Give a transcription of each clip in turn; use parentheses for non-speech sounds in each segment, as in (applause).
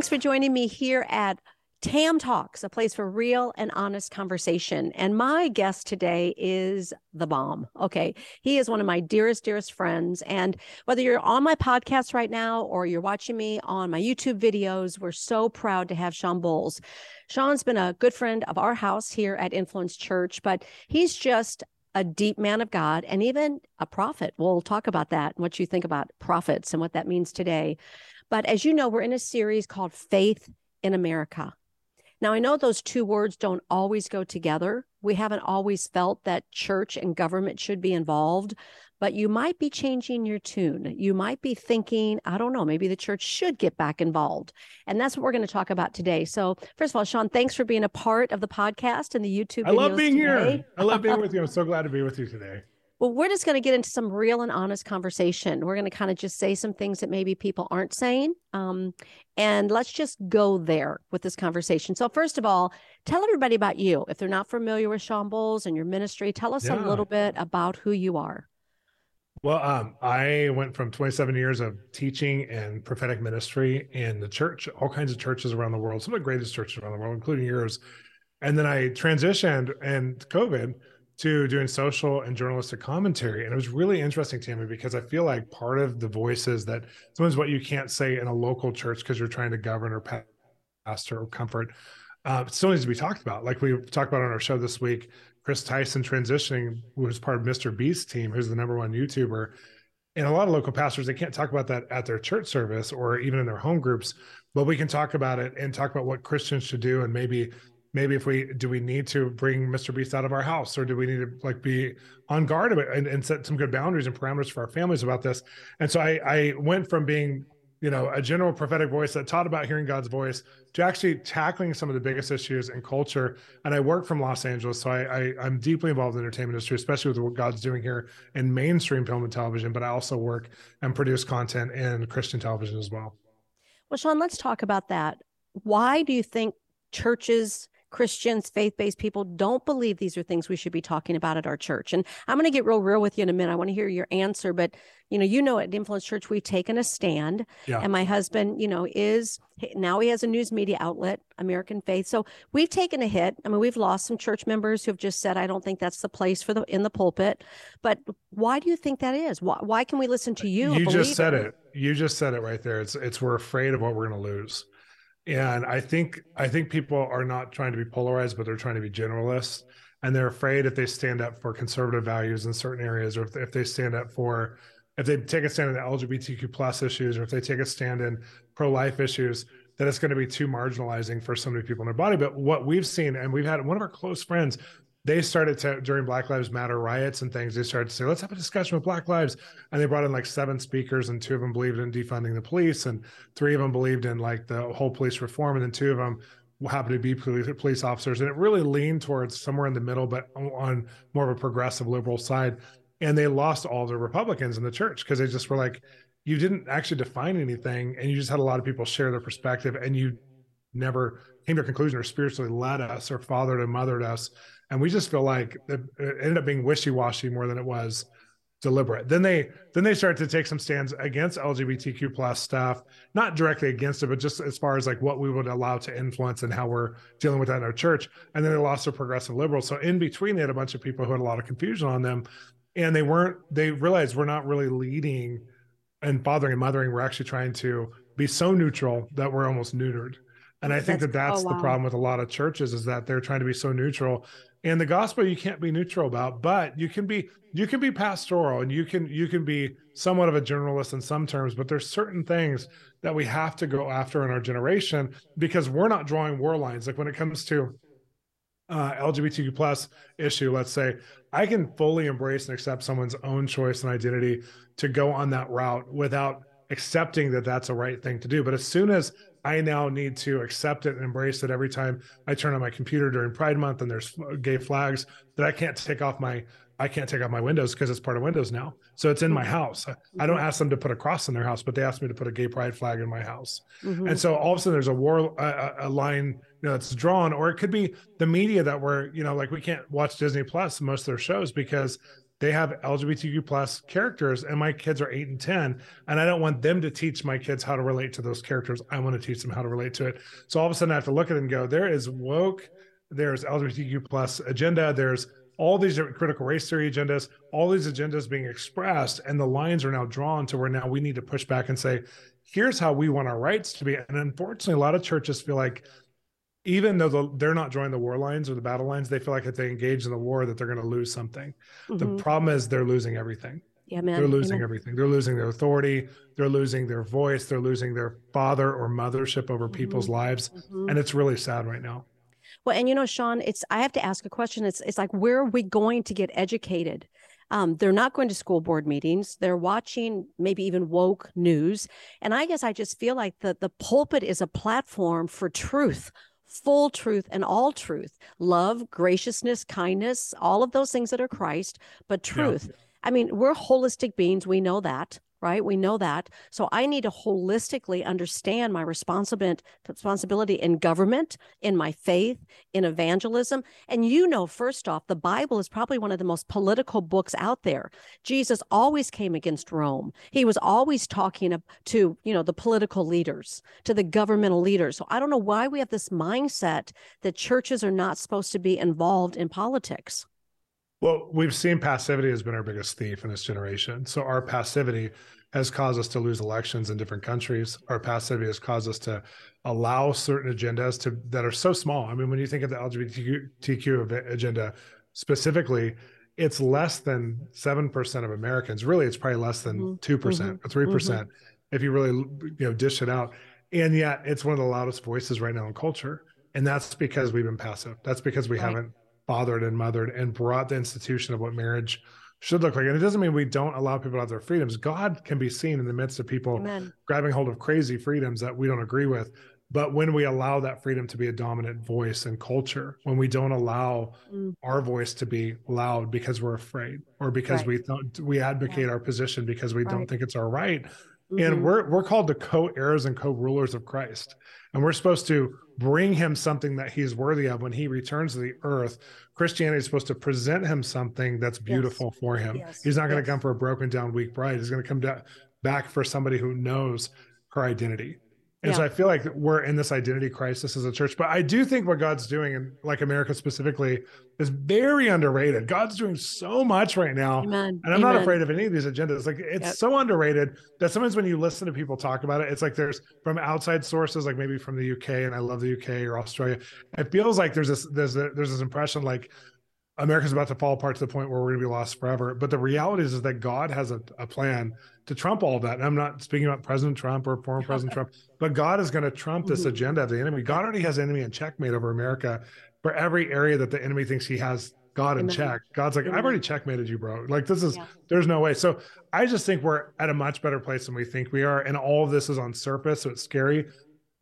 Thanks for joining me here at Tam Talks, a place for real and honest conversation. And my guest today is the bomb. Okay. He is one of my dearest, dearest friends. And whether you're on my podcast right now or you're watching me on my YouTube videos, we're so proud to have Shawn Bolz. Shawn's been a good friend of our house here at Influence Church, but he's just a deep man of God and even a prophet. We'll talk about that and what you think about prophets and what that means today. But as you know, we're in a series called Faith in America. Now, I know those two words don't always go together. We haven't always felt that church and government should be involved, but you might be changing your tune. You might be thinking, I don't know, maybe the church should get back involved. And that's what we're going to talk about today. So, first of all, Shawn, thanks for being a part of the podcast and the YouTube. I love being today. here. I love being (laughs) with you. I'm so glad to be with you today. Well, we're just going to get into some real and honest conversation. We're going to kind of just say some things that maybe people aren't saying. Um, and let's just go there with this conversation. So, first of all, tell everybody about you. If they're not familiar with Shawn Bolz and your ministry, tell us yeah. a little bit about who you are. Well, um, I went from 27 years of teaching and prophetic ministry in the church, all kinds of churches around the world, some of the greatest churches around the world, including yours. And then I transitioned and COVID to doing social and journalistic commentary. And it was really interesting, Tammy, because I feel like part of the voices that sometimes what you can't say in a local church because you're trying to govern or pastor or comfort uh, still needs to be talked about. Like we talked about on our show this week, Chris Tyson transitioning was part of Mr. Beast's team, who's the number one YouTuber. And a lot of local pastors, they can't talk about that at their church service or even in their home groups, but we can talk about it and talk about what Christians should do and maybe maybe if we do we need to bring Mr. Beast out of our house or do we need to like be on guard and, and set some good boundaries and parameters for our families about this? And so I I went from being you know a general prophetic voice that taught about hearing God's voice to actually tackling some of the biggest issues in culture. And I work from Los Angeles, so I, I am deeply involved in the entertainment industry, especially with what God's doing here in mainstream film and television. But I also work and produce content in Christian television as well. Well, Shawn, let's talk about that. Why do you think churches Christians, faith based people don't believe these are things we should be talking about at our church. And I'm going to get real real with you in a minute. I want to hear your answer. But, you know, you know, at Influence Church, we've taken a stand. Yeah. And my husband, you know, is now he has a news media outlet, American Faith. So we've taken a hit. I mean, we've lost some church members who have just said, I don't think that's the place for the in the pulpit. But why do you think that is? Why, why can we listen to you? You just said it? it. You just said it right there. It's it's we're afraid of what we're going to lose and i think i think people are not trying to be polarized but they're trying to be generalists. And they're afraid if they stand up for conservative values in certain areas or if, if they stand up for if they take a stand in the lgbtq plus issues or if they take a stand in pro-life issues that it's going to be too marginalizing for so many people in their body. But what we've seen and we've had one of our close friends they started to during Black Lives Matter riots and things. They started to say, "Let's have a discussion with Black Lives," and they brought in like seven speakers, and two of them believed in defunding the police, and three of them believed in like the whole police reform, and then two of them happened to be police, police officers, and it really leaned towards somewhere in the middle, but on more of a progressive liberal side. And they lost all the Republicans in the church because they just were like, you didn't actually define anything, and you just had a lot of people share their perspective, and you never came to a conclusion or spiritually led us or fathered and mothered us and we just feel like it ended up being wishy-washy more than it was deliberate. Then they then they started to take some stands against lgbtq plus stuff not directly against it but just as far as like what we would allow to influence and how we're dealing with that in our church. And then they lost their progressive liberals. So in between they had a bunch of people who had a lot of confusion on them. And they weren't they realized we're not really leading and fathering and mothering. We're actually trying to be so neutral that we're almost neutered. And i think that's, that that's oh, wow. the problem with a lot of churches is that they're trying to be so neutral and the gospel you can't be neutral about but you can be you can be pastoral and you can you can be somewhat of a journalist in some terms but there's certain things that we have to go after in our generation because we're not drawing war lines. Like when it comes to uh, lgbtq plus issue let's say i can fully embrace and accept someone's own choice and identity to go on that route without accepting that that's a right thing to do. But as soon as I now need to accept it and embrace it every time I turn on my computer during Pride Month and there's gay flags that I can't take off my I can't take off my windows because it's part of Windows now. So it's in my mm-hmm. house. I don't ask them to put a cross in their house, but they ask me to put a gay pride flag in my house. Mm-hmm. And so all of a sudden there's a war a, a line you know that's drawn, or it could be the media that we're you know like we can't watch Disney Plus most of their shows because they have LGBTQ plus characters, and my kids are eight and 10. And I don't want them to teach my kids how to relate to those characters. I want to teach them how to relate to it. So all of a sudden I have to look at it and go, there is woke, there's LGBTQ plus agenda, there's all these critical race theory agendas, all these agendas being expressed, and the lines are now drawn to where now we need to push back and say, here's how we want our rights to be. And unfortunately, a lot of churches feel like even though the, they're not drawing the war lines or the battle lines, they feel like if they engage in the war that they're going to lose something. Mm-hmm. The problem is they're losing everything. Yeah, man. They're losing Amen. everything. They're losing their authority. They're losing their voice. They're losing their father or mothership over mm-hmm. people's lives, mm-hmm. and it's really sad right now. Well, and you know, Shawn, it's I have to ask a question. It's it's like where are we going to get educated? Um, they're not going to school board meetings. They're watching maybe even woke news. And I guess I just feel like the, the pulpit is a platform for truth, full truth and all truth, love, graciousness, kindness, all of those things that are Christ, but truth. Yeah. I mean, we're holistic beings. We know that right? We know that. So I need to holistically understand my responsibility in government, in my faith, in evangelism. And you know, first off, the Bible is probably one of the most political books out there. Jesus always came against Rome. He was always talking to, you know, the political leaders, to the governmental leaders. So I don't know why we have this mindset that churches are not supposed to be involved in politics. Well, we've seen passivity has been our biggest thief in this generation. So our passivity has caused us to lose elections in different countries. Our passivity has caused us to allow certain agendas to that are so small. I mean, when you think of the LGBTQ agenda specifically, it's less than seven percent of Americans. Really, it's probably less than mm-hmm. 2 percent mm-hmm. or 3 percent mm-hmm. if you really you know dish it out. And yet, it's one of the loudest voices right now in culture, and that's because we've been passive. That's because we right. haven't fathered and mothered and brought the institution of what marriage should look like. And it doesn't mean we don't allow people to have their freedoms. God can be seen in the midst of people Amen. grabbing hold of crazy freedoms that we don't agree with. But when we allow that freedom to be a dominant voice in culture, when we don't allow mm. our voice to be loud because we're afraid or because right. we th- we advocate yeah. our position because we right. don't think it's our right, mm-hmm. and we're we're called the co-heirs and co-rulers of Christ, and we're supposed to bring him something that he's worthy of when he returns to the earth. Christianity is supposed to present him something that's beautiful yes. for him. Yes. He's not going to yes. come for a broken down, weak bride. He's going to come down, back for somebody who knows her identity. And yeah. so I feel like we're in this identity crisis as a church. But I do think what God's doing, and like America specifically, is very underrated. God's doing so much right now. Amen. And I'm Amen. not afraid of any of these agendas. Like it's yep. so underrated that sometimes when you listen to people talk about it, it's like there's from outside sources, like maybe from the UK, and I love the UK or Australia. It feels like there's this there's a, there's this impression like America's about to fall apart to the point where we're going to be lost forever. But the reality is, is that God has a, a plan to trump all that. And I'm not speaking about President Trump or former President Trump, but God is going to trump this mm-hmm. agenda of the enemy. God already has enemy in checkmate over America for every area that the enemy thinks he has God in Amen. check. God's like, Amen. I've already checkmated you, bro. Like this is yeah. there's no way. So I just think we're at a much better place than we think we are. And all of this is on surface. So it's scary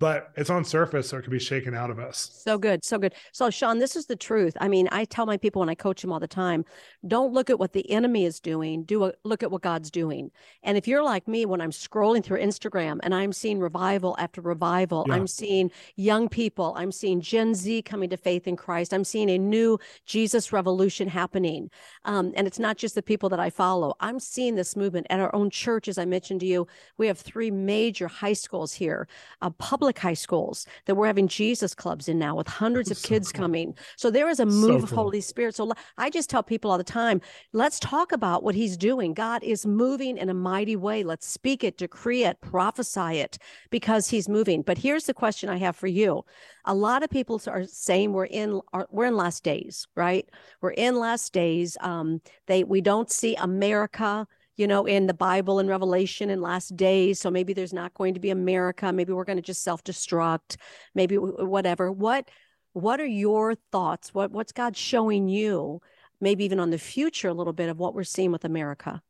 but it's on surface so it can be shaken out of us. So good so good. So shawn this is the truth. I mean i tell my people when i coach them all the time don't look at what the enemy is doing do a, look at what god's doing. And if you're like me when i'm scrolling through instagram and i'm seeing revival after revival yeah. i'm seeing young people i'm seeing gen z coming to faith in christ i'm seeing a new jesus revolution happening. Um, and it's not just the people that i follow. I'm seeing this movement at our own church as i mentioned to you. We have three major high schools here a public public high schools that we're having Jesus clubs in now with hundreds (laughs) of so kids cool. coming. So there is a move so of Holy Spirit. So I just tell people all the time, let's talk about what he's doing. God is moving in a mighty way. Let's speak it, decree it, prophesy it because he's moving. But here's the question I have for you. A lot of people are saying we're in we're in last days, right? We're in last days. Um, they we don't see America you know, in the Bible and Revelation in last days. So maybe there's not going to be America. Maybe we're going to just self-destruct. Maybe whatever. What what are your thoughts? What what's God showing you? Maybe even on the future a little bit of what we're seeing with America.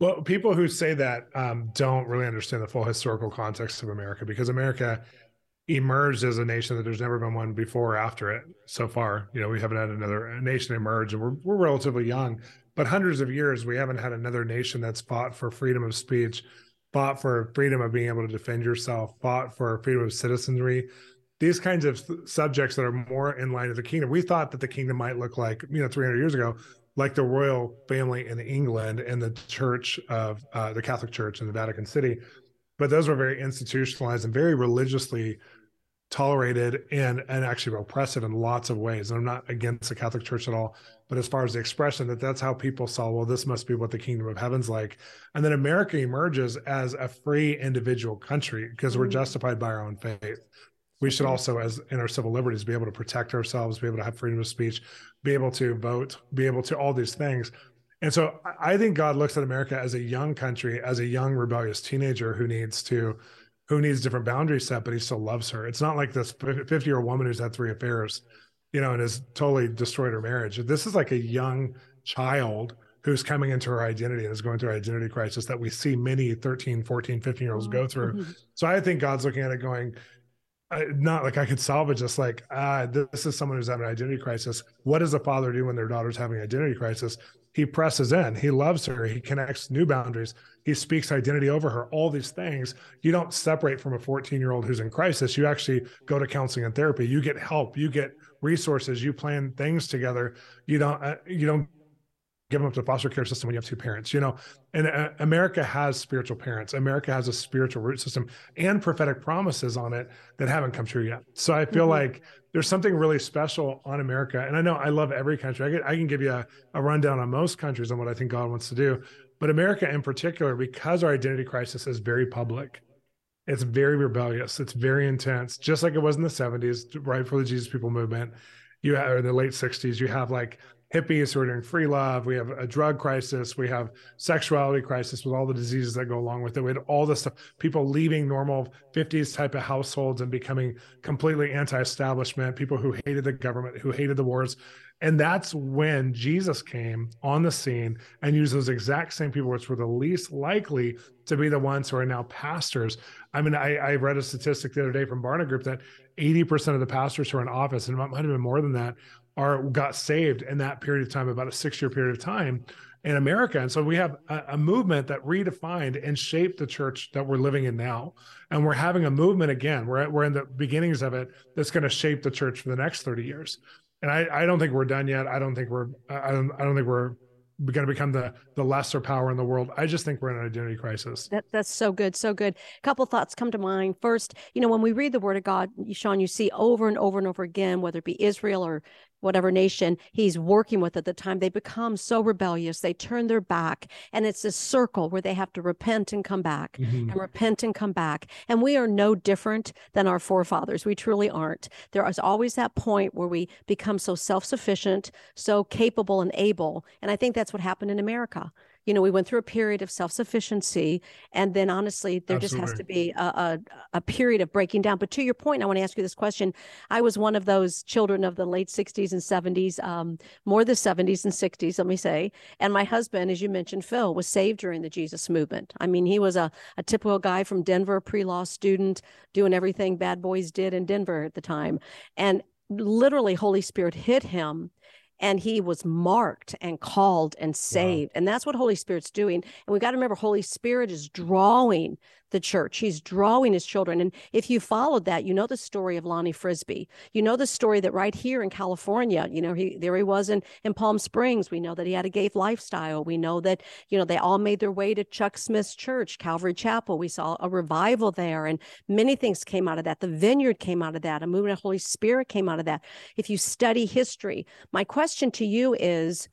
Well, people who say that um, don't really understand the full historical context of America because America emerged as a nation that there's never been one before or after it so far. You know, we haven't had another nation emerge, and we're we're relatively young but hundreds of years we haven't had another nation that's fought for freedom of speech fought for freedom of being able to defend yourself fought for freedom of citizenry. These kinds of subjects that are more in line with the kingdom we thought that the kingdom might look like you know 300 years ago like the royal family in England and the Church of uh, the Catholic Church in the Vatican City, but those were very institutionalized and very religiously tolerated and and actually oppressive in lots of ways. And I'm not against the Catholic Church at all, but as far as the expression that that's how people saw, well, this must be what the kingdom of heaven's like. And then America emerges as a free individual country because we're mm. justified by our own faith. We should also, as in our civil liberties, be able to protect ourselves, be able to have freedom of speech, be able to vote, be able to all these things. And so I think God looks at America as a young country, as a young rebellious teenager who needs to who needs different boundaries set, but he still loves her. It's not like this 50 year old woman who's had three affairs, you know, and has totally destroyed her marriage. This is like a young child who's coming into her identity and is going through an identity crisis that we see many 13, 14, 15 year olds go through. Mm-hmm. So I think God's looking at it going, not like I could salvage this. Like, ah, this is someone who's having an identity crisis. What does a father do when their daughter's having an identity crisis? He presses in. He loves her. He connects new boundaries. He speaks identity over her. All these things. You don't separate from a 14 year old who's in crisis. You actually go to counseling and therapy. You get help. You get resources. You plan things together. You don't. Uh, you don't give them up to the foster care system when you have two parents you know? And uh, america has spiritual parents. America has a spiritual root system and prophetic promises on it that haven't come true yet. So i feel mm-hmm. like there's something really special on america. And i know i love every country. I can, I can give you a, a rundown on most countries on what i think god wants to do. But america in particular because our identity crisis is very public it's very rebellious it's very intense just like it was in the 70s right before the jesus people movement. You have in the late 60s you have like hippies who are doing free love. We have a drug crisis. We have sexuality crisis with all the diseases that go along with it. We had all this stuff, people leaving normal 50s type of households and becoming completely anti-establishment, people who hated the government, who hated the wars. And that's when Jesus came on the scene and used those exact same people, which were the least likely to be the ones who are now pastors. I mean, I, I read a statistic the other day from Barna Group that 80% of the pastors who are in office, and it might have been more than that, are got saved in that period of time, about a six year period of time in America. And so we have a, a, movement that redefined and shaped the church that we're living in now. And we're having a movement again. We're, at, we're in the beginnings of it that's going to shape the church for the next 30 years. And I, I don't think we're done yet. I don't think we're, I don't, I don't think we're going to become the the lesser power in the world. I just think we're in an identity crisis. That, that's so good, so good. A couple thoughts come to mind. First, you know, when we read the Word of God, Shawn, you see over and over and over again, whether it be Israel or whatever nation he's working with at the time, they become so rebellious. They turn their back. And it's a circle where they have to repent and come back mm-hmm. and repent and come back. And we are no different than our forefathers. We truly aren't. There is always that point where we become so self sufficient, so capable and able. And I think that's what happened in America you know, we went through a period of self sufficiency, and then honestly, there Absolutely. just has to be a, a, a period of breaking down. But to your point, I want to ask you this question. I was one of those children of the late 60s and 70s, um, more the 70s and 60s, let me say. And my husband, as you mentioned, Phil, was saved during the Jesus movement. I mean, he was a, a typical guy from Denver, pre law student, doing everything bad boys did in Denver at the time. And literally, Holy Spirit hit him and he was marked and called and saved. Wow. And that's what Holy Spirit's doing. And we got to remember, Holy Spirit is drawing the church. He's drawing his children. And if you followed that, you know the story of Lonnie Frisbee. You know the story that right here in California, you know, he there he was in, in Palm Springs. We know that he had a gay lifestyle. We know that, you know, they all made their way to Chuck Smith's church, Calvary Chapel. We saw a revival there and many things came out of that. The vineyard came out of that. A movement of the Holy Spirit came out of that. If you study history, my question to you is,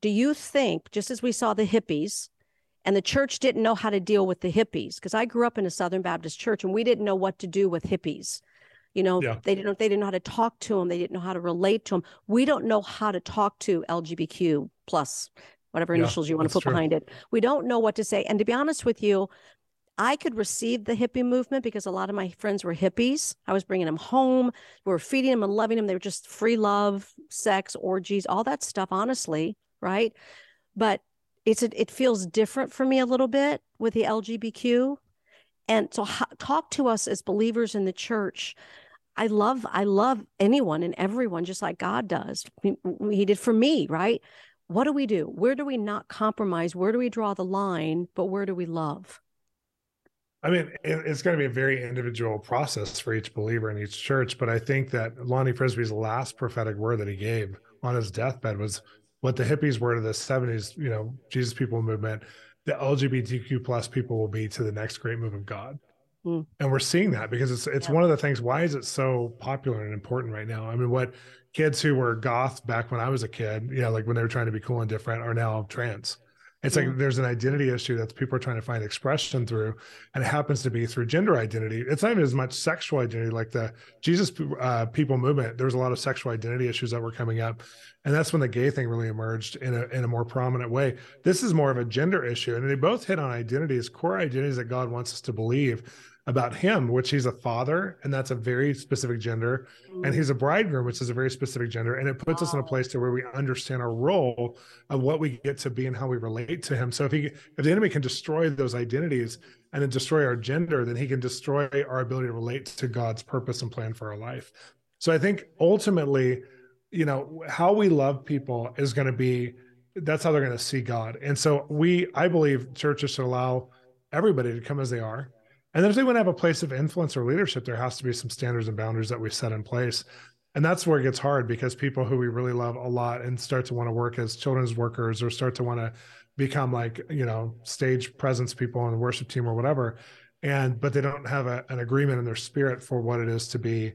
do you think, just as we saw the hippies, and the church didn't know how to deal with the hippies because I grew up in a Southern Baptist church and we didn't know what to do with hippies. You know, yeah. they didn't they didn't know how to talk to them. They didn't know how to relate to them. We don't know how to talk to LGBTQ plus whatever yeah, initials you want to put true. behind it. We don't know what to say. And to be honest with you, I could receive the hippie movement because a lot of my friends were hippies. I was bringing them home. We were feeding them and loving them. They were just free love, sex, orgies, all that stuff, honestly, right? But it's a, it feels different for me a little bit with the LGBTQ. And so talk to us as believers in the church. I love I love anyone and everyone just like God does. He, he did for me, right? What do we do? Where do we not compromise? Where do we draw the line? But where do we love? I mean, it's going to be a very individual process for each believer in each church. But I think that Lonnie Frisbee's last prophetic word that he gave on his deathbed was what the hippies were to the 70s, you know, Jesus people movement, the LGBTQ plus people will be to the next great move of God. Mm. And we're seeing that because it's it's yeah. one of the things. Why is it so popular and important right now? I mean, what kids who were goth back when I was a kid, you know, like when they were trying to be cool and different, are now trans. It's like there's an identity issue that people are trying to find expression through, and it happens to be through gender identity. It's not even as much sexual identity, like the Jesus uh, people movement. There's a lot of sexual identity issues that were coming up, and that's when the gay thing really emerged in a in a more prominent way. This is more of a gender issue, and they both hit on identities, core identities that God wants us to believe about him, which he's a father, and that's a very specific gender, and mm. he's a bridegroom, which is a very specific gender, and it puts wow. us in a place to where we understand our role of what we get to be and how we relate to him. So if he, if the enemy can destroy those identities and then destroy our gender, then he can destroy our ability to relate to God's purpose and plan for our life. So I think ultimately, you know, how we love people is going to be that's how they're going to see God. And so we, I believe, churches should allow everybody to come as they are and then if they want to have a place of influence or leadership, there has to be some standards and boundaries that we set in place. And that's where it gets hard because people who we really love a lot and start to want to work as children's workers or start to want to become like, you know, stage presence people on the worship team or whatever. And, but they don't have a, an agreement in their spirit for what it is to be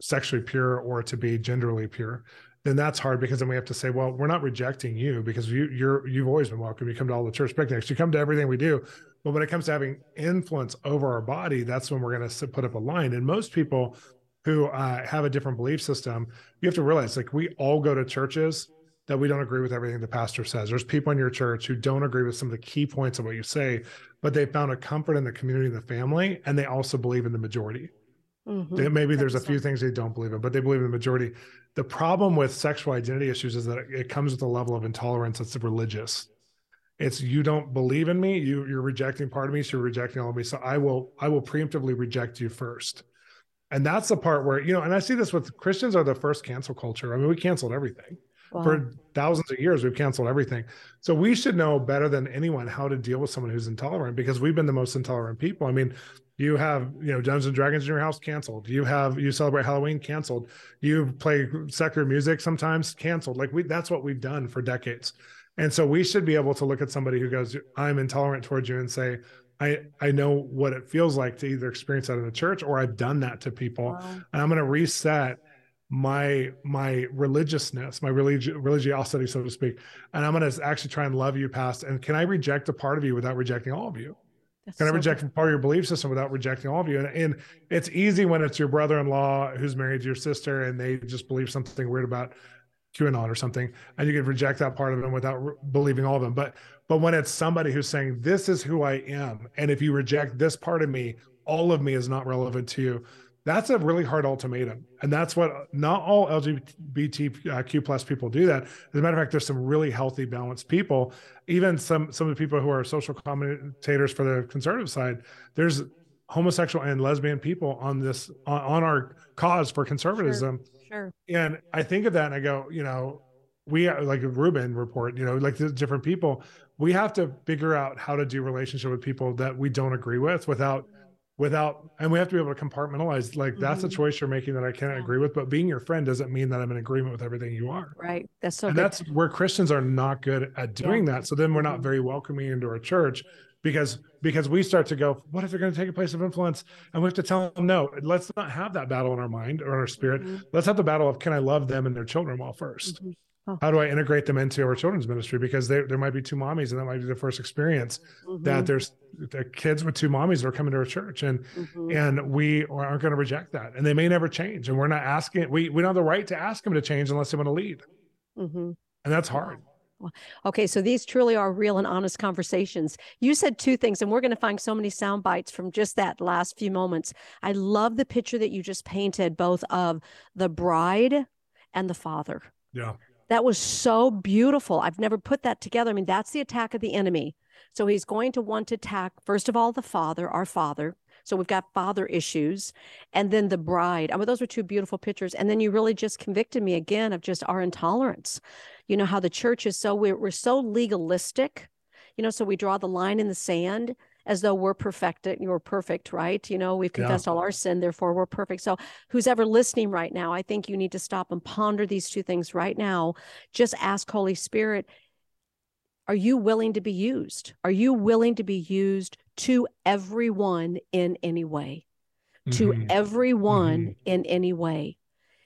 sexually pure or to be genderly pure then that's hard because then we have to say, well, we're not rejecting you because you you're you've always been welcome. You come to all the church picnics, you come to everything we do. But when it comes to having influence over our body, that's when we're going to put up a line. And most people who uh, have a different belief system, you have to realize like we all go to churches that we don't agree with everything the pastor says. There's people in your church who don't agree with some of the key points of what you say, but they found a comfort in the community and the family, and they also believe in the majority. Mm-hmm. They, maybe there's a few things they don't believe in, but they believe in the majority. The problem with sexual identity issues is that it comes with a level of intolerance that's religious. It's you don't believe in me you you're rejecting part of me so you're rejecting all of me so i will i will preemptively reject you first. And that's the part where you know and i see this with christians are the first cancel culture. I mean we canceled everything. Wow. for thousands of years we've canceled everything. So we should know better than anyone how to deal with someone who's intolerant because we've been the most intolerant people. I mean you have you know dungeons and dragons in your house canceled you have you celebrate halloween canceled you play secular music sometimes canceled like we that's what we've done for decades and so we should be able to look at somebody who goes, I'm intolerant towards you and say, I, I know what it feels like to either experience that in the church or I've done that to people. Wow. And I'm going to reset my my religiousness, my religi- religiosity, so to speak. And I'm going to actually try and love you past. And can I reject a part of you without rejecting all of you? That's can so I reject good. part of your belief system without rejecting all of you? And, and it's easy when it's your brother-in-law who's married to your sister and they just believe something weird about QAnon or something, and you can reject that part of them without re- believing all of them. But but when it's somebody who's saying this is who I am, and if you reject this part of me, all of me is not relevant to you. That's a really hard ultimatum, and that's what not all LGBTQ plus people do. That as a matter of fact, there's some really healthy, balanced people. Even some some of the people who are social commentators for the conservative side, there's homosexual and lesbian people on this on, on our cause for conservatism. Sure Sure. And I think of that and I go, you know, we like a Rubin report, you know, like the different people, we have to figure out how to do relationship with people that we don't agree with without without and we have to be able to compartmentalize like mm-hmm. that's a choice you're making that I can't yeah. agree with, but being your friend doesn't mean that I'm in agreement with everything you are. Right. That's so and good. that's where Christians are not good at doing yeah. that. So then we're not mm-hmm. very welcoming into our church because because we start to go what if they're going to take a place of influence and we have to tell them no let's not have that battle in our mind or in our spirit mm-hmm. let's have the battle of can i love them and their children well 1st mm-hmm. Oh. how do i integrate them into our children's ministry because there, there might be two mommies and that might be the first experience mm-hmm. that there's the kids with two mommies that are coming to our church and mm-hmm. and we aren't going to reject that and they may never change and we're not asking we we don't have the right to ask them to change unless they want to lead mm-hmm. and that's hard Okay, so these truly are real and honest conversations. You said two things, and we're going to find so many sound bites from just that last few moments. I love the picture that you just painted, both of the bride and the father. Yeah. That was so beautiful. I've never put that together. I mean, that's the attack of the enemy. So he's going to want to attack, first of all, the father, our father. So we've got father issues. And then the bride. I mean, those were two beautiful pictures. And then you really just convicted me again of just our intolerance you know how the church is so we're, we're so legalistic you know so we draw the line in the sand as though we're perfect And you're perfect, right? You know, we've confessed yeah. all our sin, therefore we're perfect. So, who's ever listening right now, I think you need to stop and ponder these two things right now. Just ask Holy Spirit, are you willing to be used? Are you willing to be used to everyone in any way? Mm-hmm. To everyone mm-hmm. in any way.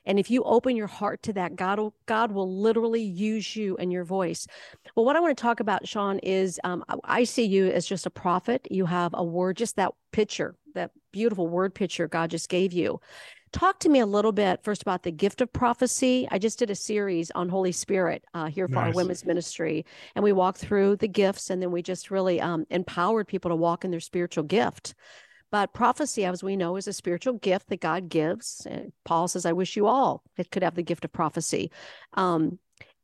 And if you open your heart to that, God will, God will literally use you and your voice. Well, what I want to talk about, Shawn, is um, I see you as just a prophet. You have a word, just that picture, that beautiful word picture God just gave you. Talk to me a little bit first about the gift of prophecy. I just did a series on Holy Spirit uh, here for nice. our women's ministry, and we walked through the gifts, and then we just really um, empowered people to walk in their spiritual gift. But prophecy, as we know, is a spiritual gift that God gives. Paul says, I wish you all that could have the gift of prophecy. Um,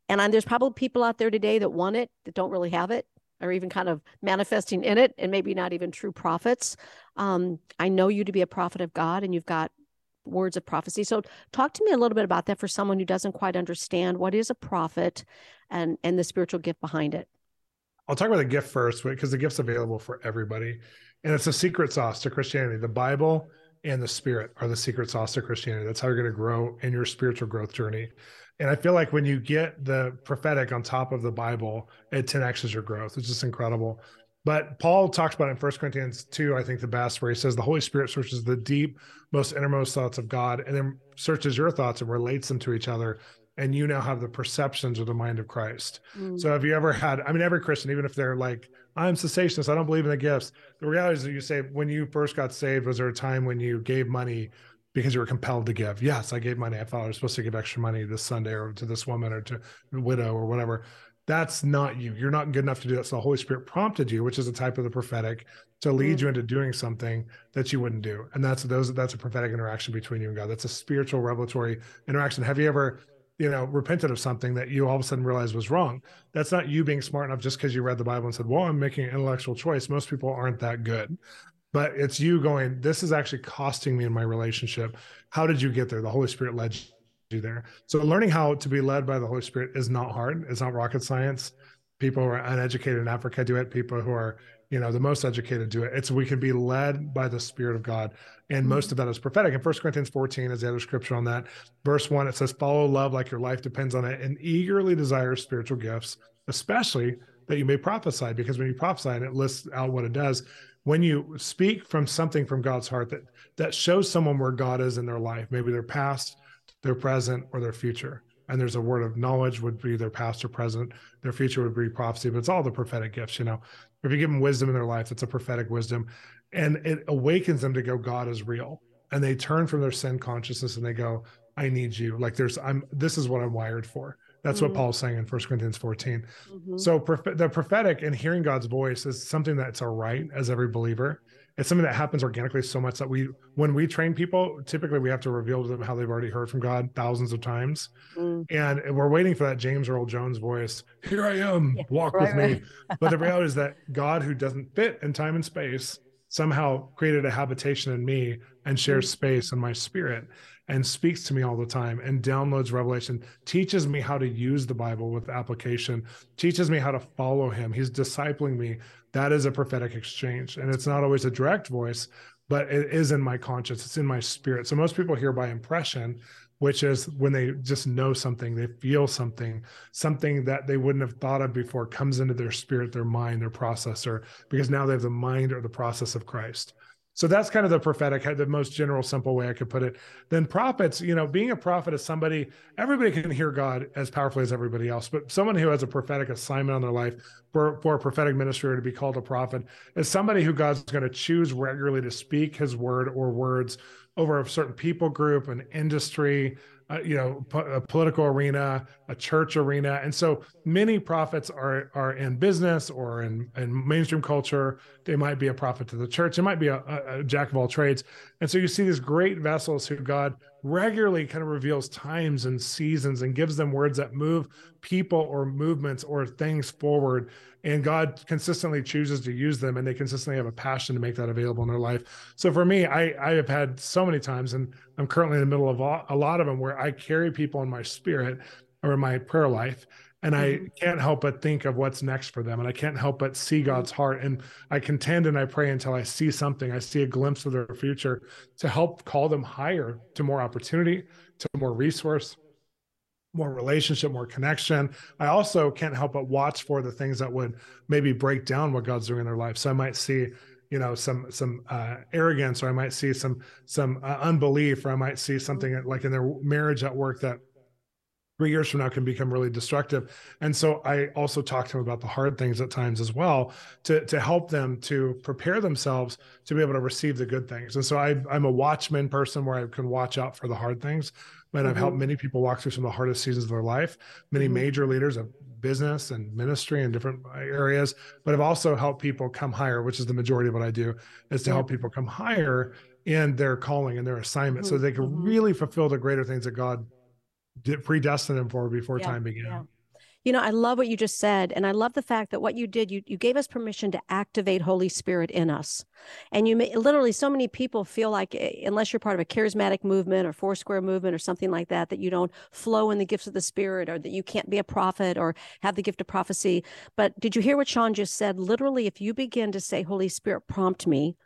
and there's probably people out there today that want it, that don't really have it, or even kind of manifesting in it, and maybe not even true prophets. Um, I know you to be a prophet of God, and you've got words of prophecy. So talk to me a little bit about that for someone who doesn't quite understand what is a prophet and and the spiritual gift behind it. I'll talk about the gift first because the gift's available for everybody. And it's a secret sauce to Christianity. The Bible and the Spirit are the secret sauce to Christianity. That's how you're going to grow in your spiritual growth journey. And I feel like when you get the prophetic on top of the Bible, it 10x's your growth. It's just incredible. But Paul talks about in 1 Corinthians 2, I think the best, where he says the Holy Spirit searches the deep, most innermost thoughts of God and then searches your thoughts and relates them to each other and you now have the perceptions of the mind of Christ. Mm. So have you ever had, I mean, every Christian, even if they're like, I'm cessationist, I don't believe in the gifts. The reality is that you say, when you first got saved, was there a time when you gave money because you were compelled to give? Yes, I gave money. I thought I was supposed to give extra money this Sunday or to this woman or to a widow or whatever. That's not you. You're not good enough to do that. So the Holy Spirit prompted you, which is a type of the prophetic, to lead mm. you into doing something that you wouldn't do. And that's those that's a prophetic interaction between you and God. That's a spiritual revelatory interaction. Have you ever you know, repented of something that you all of a sudden realized was wrong. That's not you being smart enough just because you read the Bible and said, well, I'm making an intellectual choice. Most people aren't that good. But it's you going, this is actually costing me in my relationship. How did you get there? The Holy Spirit led you there. So learning how to be led by the Holy Spirit is not hard. It's not rocket science. People who are uneducated in Africa do it. People who are you know the most educated do it. It's we can be led by the spirit of god. And most mm-hmm. of that is prophetic. In 1 corinthians 14 is the other scripture on that. Verse 1 it says follow love like your life depends on it and eagerly desire spiritual gifts especially that you may prophesy. Because when you prophesy and it lists out what it does when you speak from something from god's heart that that shows someone where god is in their life maybe their past their present or their future and there's a word of knowledge would be their past or present their future would be prophecy but it's all the prophetic gifts you know if you give them wisdom in their life, it's a prophetic wisdom. And it awakens them to go, God is real. And they turn from their sin consciousness and they go, I need you. Like there's, I'm, this is what I'm wired for. That's mm-hmm. what Paul's saying in First Corinthians 14. Mm-hmm. So the prophetic and hearing God's voice is something that's a right as every believer it's something that happens organically so much that we when we train people typically we have to reveal to them how they've already heard from god thousands of times mm. and we're waiting for that james earl jones voice here i am walk right, with right. me but the (laughs) reality is that god who doesn't fit in time and space somehow created a habitation in me and shares mm. space in my spirit and speaks to me all the time and downloads revelation teaches me how to use the bible with application teaches me how to follow him he's discipling me that is a prophetic exchange and it's not always a direct voice but it is in my conscience. It's in my spirit. So most people hear by impression which is when they just know something they feel something something that they wouldn't have thought of before comes into their spirit their mind their processor because now they have the mind or the process of christ so that's kind of the prophetic, the most general, simple way I could put it. Then prophets, you know, being a prophet is somebody, everybody can hear God as powerfully as everybody else, but someone who has a prophetic assignment on their life for, for a prophetic ministry or to be called a prophet is somebody who God's going to choose regularly to speak his word or words over a certain people group, an industry, uh, you know, a political arena, a church arena, and so many prophets are are in business or in, in mainstream culture. They might be a prophet to the church. It might be a, a, jack of all trades, and so you see these great vessels who God regularly kind of reveals times and seasons and gives them words that move people or movements or things forward and God consistently chooses to use them and they consistently have a passion to make that available in their life. So for me, I, I have had so many times, and I'm currently in the middle of a lot of them where I carry people in my spirit or in my prayer life and mm-hmm. I can't help but think of what's next for them. And I can't help but see mm-hmm. God's heart. And I contend and I pray until I see something, I see a glimpse of their future to help call them higher to more opportunity, to more resource, more relationship, more connection. I also can't help but watch for the things that would maybe break down what God's doing in their life. So I might see you know some some uh, arrogance or i might see some some uh, unbelief or i might see something like in their marriage at work that three years from now can become really destructive. And so I also talk to them about the hard things at times as well to, to help them to prepare themselves to be able to receive the good things. And so I, I'm a watchman person where I can watch out for the hard things. And I've helped mm-hmm. many people walk through some of the hardest seasons of their life, many mm-hmm. major leaders of business and ministry in different areas, but I've also helped people come higher, which is the majority of what I do, is to yeah. help people come higher in their calling and their assignment mm-hmm. so they can mm-hmm. really fulfill the greater things that God predestined him for before yeah, time began. Yeah. You know, I love what you just said. And I love the fact that what you did, you, you gave us permission to activate Holy Spirit in us. And you may, literally, so many people feel like, eh, unless you're part of a charismatic movement or Foursquare movement or something like that, that you don't flow in the gifts of the Spirit or that you can't be a prophet or have the gift of prophecy. But did you hear what Shawn just said? Literally, if you begin to say, Holy Spirit, prompt me,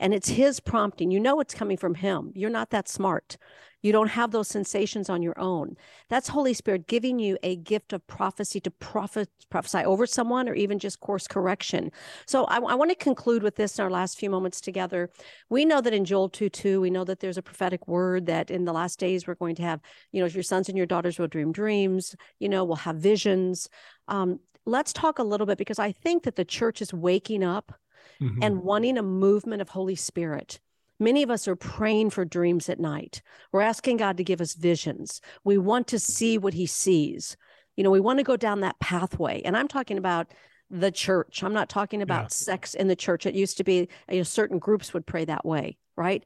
and it's his prompting, you know it's coming from him. You're not that smart. You don't have those sensations on your own. That's Holy Spirit giving you a gift of prophecy to prophet, prophesy over someone or even just course correction. So I, I want to conclude with this in our last few moments together. We know that in Joel 2 2, we know that there's a prophetic word that in the last days we're going to have, you know, your sons and your daughters will dream dreams, you know, we'll have visions. Um, let's talk a little bit because I think that the church is waking up mm-hmm. and wanting a movement of Holy Spirit. Many of us are praying for dreams at night. We're asking God to give us visions. We want to see what He sees. You know, we want to go down that pathway. And I'm talking about the church. I'm not talking about yeah. sects in the church. It used to be you know, certain groups would pray that way, right?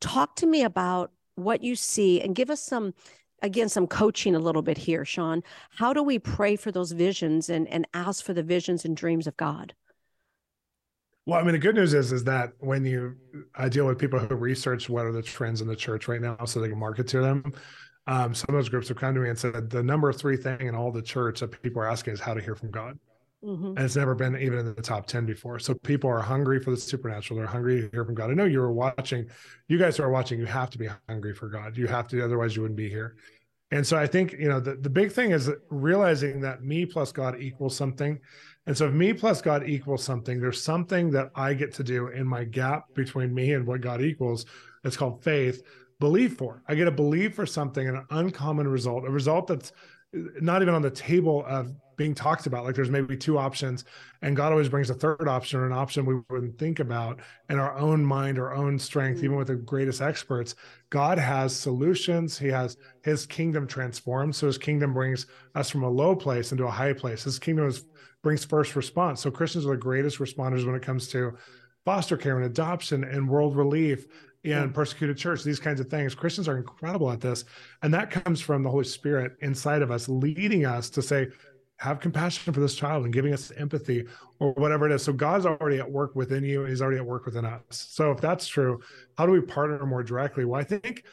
Talk to me about what you see and give us some again some coaching a little bit here shawn how do we pray for those visions and and ask for the visions and dreams of god well, I mean, the good news is is that when you I deal with people who research what are the trends in the church right now, so they can market to them. Um, some of those groups have come to me and said the number three thing in all the church that people are asking is how to hear from God. Mm-hmm. And it's never been even in the top 10 before. So people are hungry for the supernatural. They're hungry to hear from God. I know you were watching, you guys who are watching, you have to be hungry for God. You have to, otherwise you wouldn't be here. And so I think, you know, the, the big thing is realizing that me plus God equals something. And so if me plus God equals something, there's something that I get to do in my gap between me and what God equals. It's called faith. Believe for. I get to believe for something, an uncommon result, a result that's not even on the table of being talked about. Like there's maybe two options, and God always brings a third option or an option we wouldn't think about in our own mind, our own strength, mm-hmm. even with the greatest experts. God has solutions. He has his kingdom transformed. So his kingdom brings us from a low place into a high place. His kingdom is, brings first response. So Christians are the greatest responders when it comes to foster care and adoption and world relief and persecuted church, these kinds of things. Christians are incredible at this. And that comes from the Holy Spirit inside of us, leading us to say, have compassion for this child and giving us empathy or whatever it is. So God's already at work within you he's already at work within us. So if that's true, how do we partner more directly? Well, I think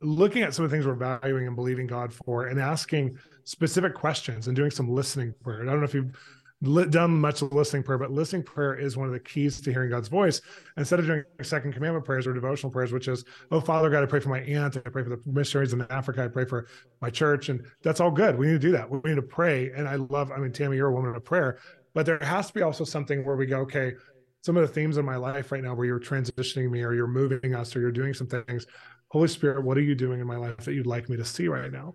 looking at some of the things we're valuing and believing God for and asking specific questions and doing some listening prayer. I don't know if you've done much listening prayer, but listening prayer is one of the keys to hearing God's voice. Instead of doing second commandment prayers or devotional prayers, which is, oh, Father God, I pray for my aunt, I pray for the missionaries in Africa, I pray for my church. And that's all good. We need to do that. We need to pray. And I love, I mean, Tammy, you're a woman of prayer, but there has to be also something where we go, okay, some of the themes in my life right now where you're transitioning me or you're moving us or you're doing some things. Holy Spirit, what are you doing in my life that you'd like me to see right now?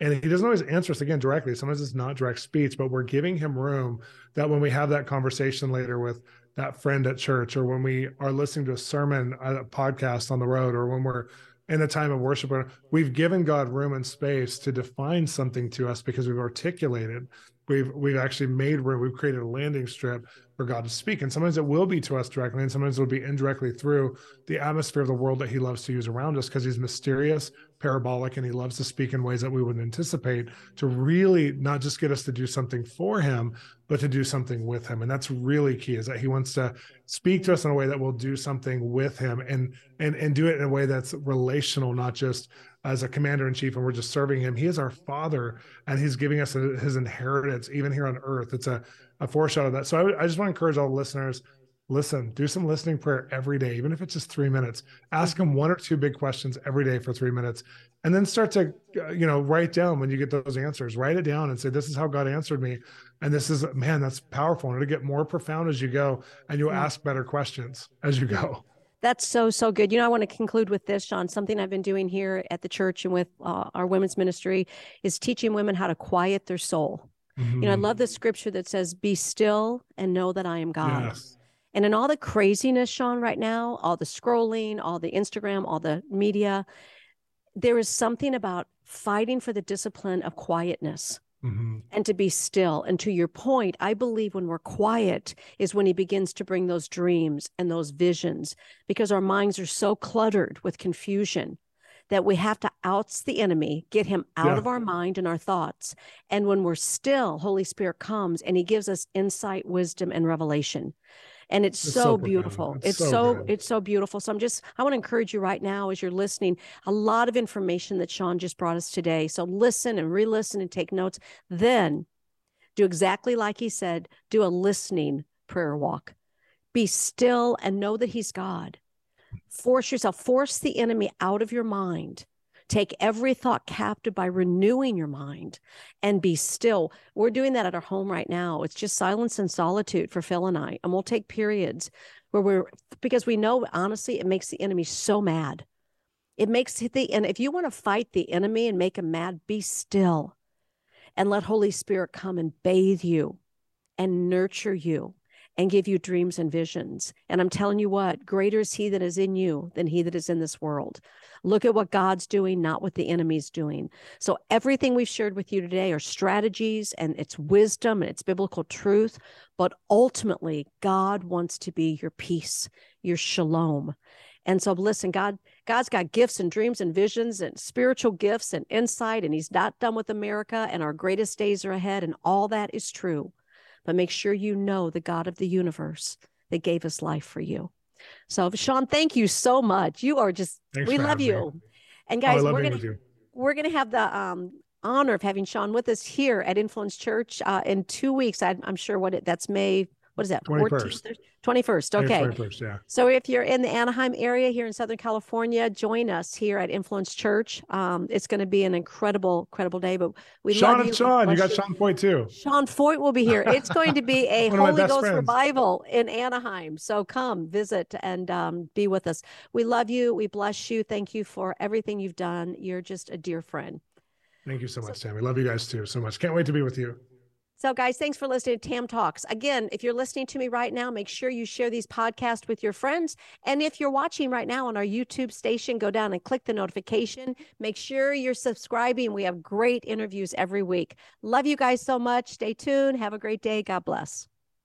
And he doesn't always answer us again directly. Sometimes it's not direct speech but we're giving him room that when we have that conversation later with that friend at church or when we are listening to a sermon uh, a podcast on the road or when we're in a time of worship we've given god room and space to define something to us because we've articulated we've we've actually made room we've created a landing strip for God to speak. And sometimes it will be to us directly, and sometimes it'll be indirectly through the atmosphere of the world that He loves to use around us because He's mysterious, parabolic, and He loves to speak in ways that we wouldn't anticipate to really not just get us to do something for Him, but to do something with Him. And that's really key is that He wants to speak to us in a way that will do something with Him and and and do it in a way that's relational, not just as a commander in chief and we're just serving him. He is our father and he's giving us a, his inheritance even here on earth. It's a, a foreshadow of that. So I, I just want to encourage all the listeners listen, do some listening prayer every day, even if it's just three minutes. Ask them one or two big questions every day for three minutes, and then start to, uh, you know, write down when you get those answers. Write it down and say, "This is how God answered me," and this is, man, that's powerful. And it'll get more profound as you go, and you'll ask better questions as you go. That's so, so good. You know, I want to conclude with this, Shawn. Something I've been doing here at the church and with uh, our women's ministry is teaching women how to quiet their soul. Mm-hmm. You know, I love the scripture that says, Be still and know that I am God. Yes. And in all the craziness, Shawn, right now, all the scrolling, all the Instagram, all the media, there is something about fighting for the discipline of quietness. Mm-hmm. and to be still. And to your point, I believe when we're quiet is when he begins to bring those dreams and those visions because our minds are so cluttered with confusion that we have to oust the enemy, get him out yeah. of our mind and our thoughts. And when we're still, Holy Spirit comes and he gives us insight, wisdom, and revelation. And it's, it's so, so beautiful. It's, it's, so, so it's so beautiful. So i'm just i want to encourage you right now as you're listening a lot of information that shawn just brought us today. So listen and re-listen and take notes. Then do exactly like he said do a listening prayer walk. Be still and know that he's god force yourself force the enemy out of your mind Take every thought captive by renewing your mind and be still. We're doing that at our home right now. It's just silence and solitude for Phil and I. And we'll take periods where we're, because we know, honestly, it makes the enemy so mad. It makes the, and if you want to fight the enemy and make him mad, be still and let Holy Spirit come and bathe you and nurture you and give you dreams and visions. And I'm telling you what, greater is he that is in you than he that is in this world. Look at what God's doing, not what the enemy's doing. So everything we've shared with you today are strategies and it's wisdom and it's biblical truth. But ultimately, God wants to be your peace, your shalom. And so listen, God, God's got gifts and dreams and visions and spiritual gifts and insight, and He's not done with America, and our greatest days are ahead, and all that is true but make sure you know the God of the universe that gave us life for you. So, Shawn, thank you so much. You are just, Thanks we love you. Me. And guys, oh, we're going to, we're going to have the um, honor of having Shawn with us here at Influence Church uh, in two weeks. I, am sure what it, that's May what is that? 21st. 21st. Okay. 21st, yeah. So if you're in the Anaheim area here in Southern California, join us here at Influence Church. Um, it's going to be an incredible, incredible day. But we Sean and Sean, you got Sean Feucht too. Sean Feucht will be here. (laughs) It's going to be a Holy Ghost friends. revival in Anaheim. So come visit and um, be with us. We love you. We bless you. Thank you for everything you've done. You're just a dear friend. Thank you so much, so, Tammy. Love you guys too so much. Can't wait to be with you. So, guys, thanks for listening to Tam Talks. Again, if you're listening to me right now, make sure you share these podcasts with your friends. And if you're watching right now on our YouTube station, go down and click the notification. Make sure you're subscribing. We have great interviews every week. Love you guys so much. Stay tuned. Have a great day. God bless.